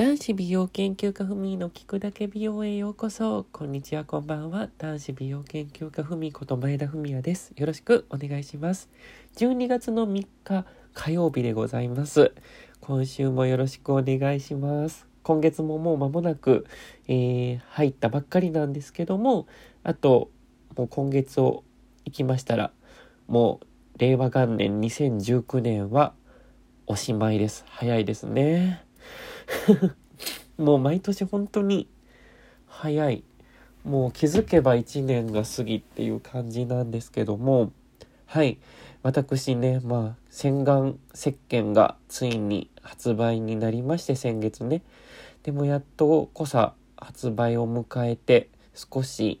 男子美容研究家ふみの聞くだけ美容へようこそ。こんにちは、こんばんは。男子美容研究家ふみこと前田文也です。よろしくお願いします。12月の3日火曜日でございます。今週もよろしくお願いします。今月ももう間もなく、えー、入ったばっかりなんですけども、あと、もう今月を行きましたら、もう令和元年2019年はおしまいです。早いですね。もう毎年本当に早い。もう気づけば1年が過ぎっていう感じなんですけども、はい。私ね、まあ、洗顔石鹸がついに発売になりまして、先月ね。でもやっと濃さ発売を迎えて、少し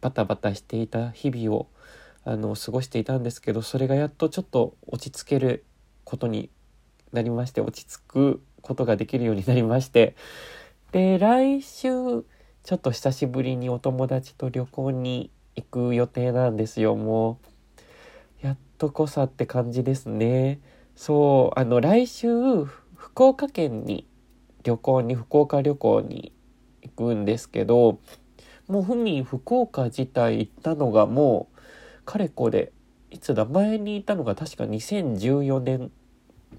バタバタしていた日々を、あの、過ごしていたんですけど、それがやっとちょっと落ち着けることになりまして、落ち着くことができるようになりまして、で、来週、ちょっと久しぶりにお友達と旅行に行く予定なんですよ、もう。やっとこさって感じですね。そう、あの、来週、福岡県に旅行に、福岡旅行に行くんですけど、もうふみ福岡自体行ったのがもう、かれこれ、いつだ、前にいたのが確か2014年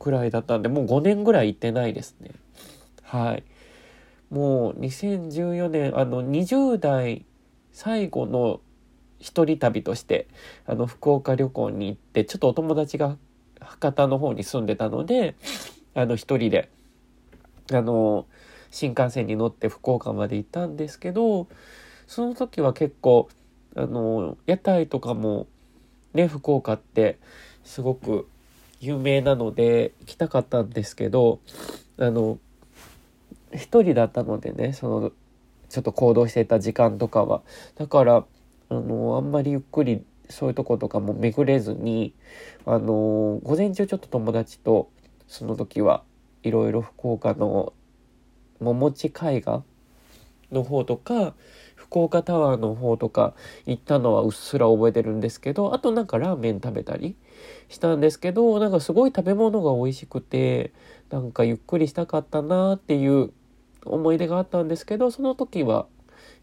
くらいだったんで、もう5年ぐらい行ってないですね。はい。もう2014年、あの、20代最後の一人旅として、あの、福岡旅行に行って、ちょっとお友達が博多の方に住んでたので、あの、一人で、あの、新幹線に乗って福岡まで行ったんですけど、その時は結構、あの、屋台とかも、ね、福岡ってすごく有名なので行きたかったんですけど、あの、一人だったのでね、その、ちょっと行動してた時間とかは。だから、あの、あんまりゆっくりそういうとことかも巡れずに、あの、午前中ちょっと友達と、その時はいろいろ福岡の桃地海岸の方とか、福岡タワーの方とか行ったのはうっすら覚えてるんですけど、あとなんかラーメン食べたりしたんですけど、なんかすごい食べ物が美味しくて、なんかゆっくりしたかったなっていう思い出があったんですけど、その時は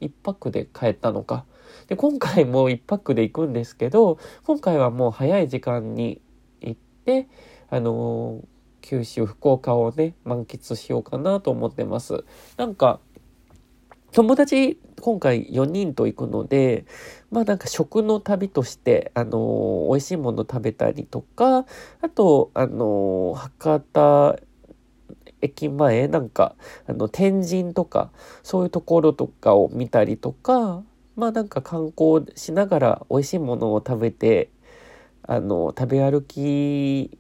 一泊で帰ったのか。で、今回も一泊で行くんですけど、今回はもう早い時間に行って、あのー、九州、福岡をね、満喫しようかなと思ってます。なんか、友達、今回4人と行くので、まあなんか食の旅として、あの、美味しいもの食べたりとか、あと、あの、博多駅前、なんか、あの、天神とか、そういうところとかを見たりとか、まあなんか観光しながら美味しいものを食べて、あの、食べ歩き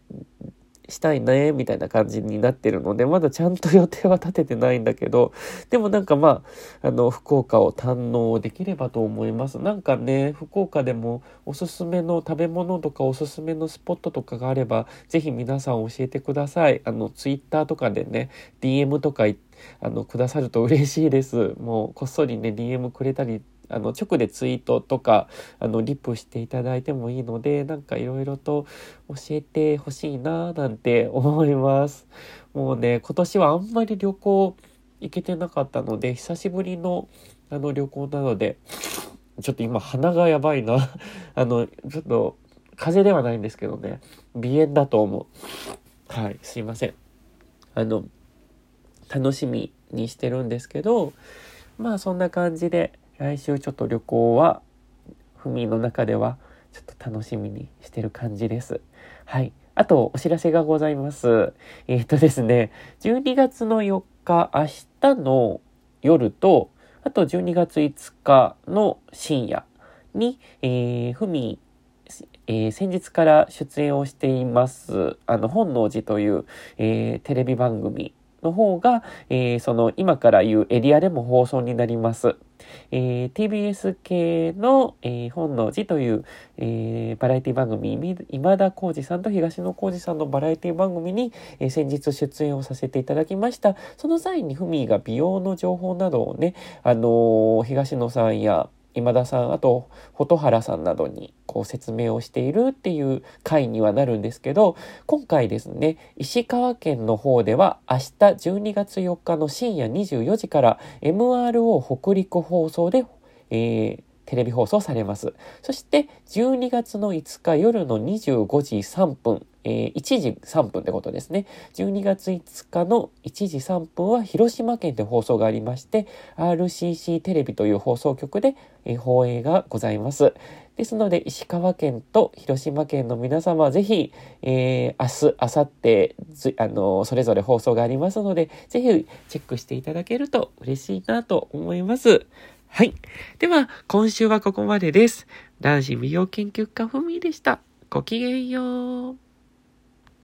したいね、みたいな感じになってるので、まだちゃんと予定は立ててないんだけど、でもなんかまあ、あの、福岡を堪能できればと思います。なんかね、福岡でもおすすめの食べ物とかおすすめのスポットとかがあれば、ぜひ皆さん教えてください。あの、ツイッターとかでね、DM とかあの、くださると嬉しいです。もう、こっそりね、DM くれたりあの、直でツイートとか、あの、リプしていただいてもいいので、なんかいろいろと教えてほしいななんて思います。もうね、今年はあんまり旅行行けてなかったので、久しぶりのあの旅行なので、ちょっと今鼻がやばいな。あの、ちょっと、風邪ではないんですけどね、鼻炎だと思う。はい、すいません。あの、楽しみにしてるんですけど、まあそんな感じで、来週ちょっと旅行は、ふみの中ではちょっと楽しみにしてる感じです。はい。あと、お知らせがございます。えっ、ー、とですね、12月の4日、明日の夜と、あと12月5日の深夜に、えー、ふみ、えー、先日から出演をしています、あの、本能寺という、えー、テレビ番組の方が、えー、その今から言うエリアでも放送になります。えー、TBS 系の、えー、本能寺という、えー、バラエティ番組、今田耕司さんと東野浩二さんのバラエティ番組に、えー、先日出演をさせていただきました。その際にふみが美容の情報などをね、あのー、東野さんや今田さん、あと、蛍原さんなどにこう説明をしているっていう回にはなるんですけど、今回ですね、石川県の方では明日12月4日の深夜24時から MRO 北陸放送で、えーテレビ放送されます。そして、12月の5日夜の25時3分、えー、1時3分ってことですね。12月5日の1時3分は広島県で放送がありまして、RCC テレビという放送局で、えー、放映がございます。ですので、石川県と広島県の皆様、ぜひ、えー、明日、明後日、あの、それぞれ放送がありますので、ぜひチェックしていただけると嬉しいなと思います。はい。では、今週はここまでです。男子美容研究家ふみでした。ごきげんよう。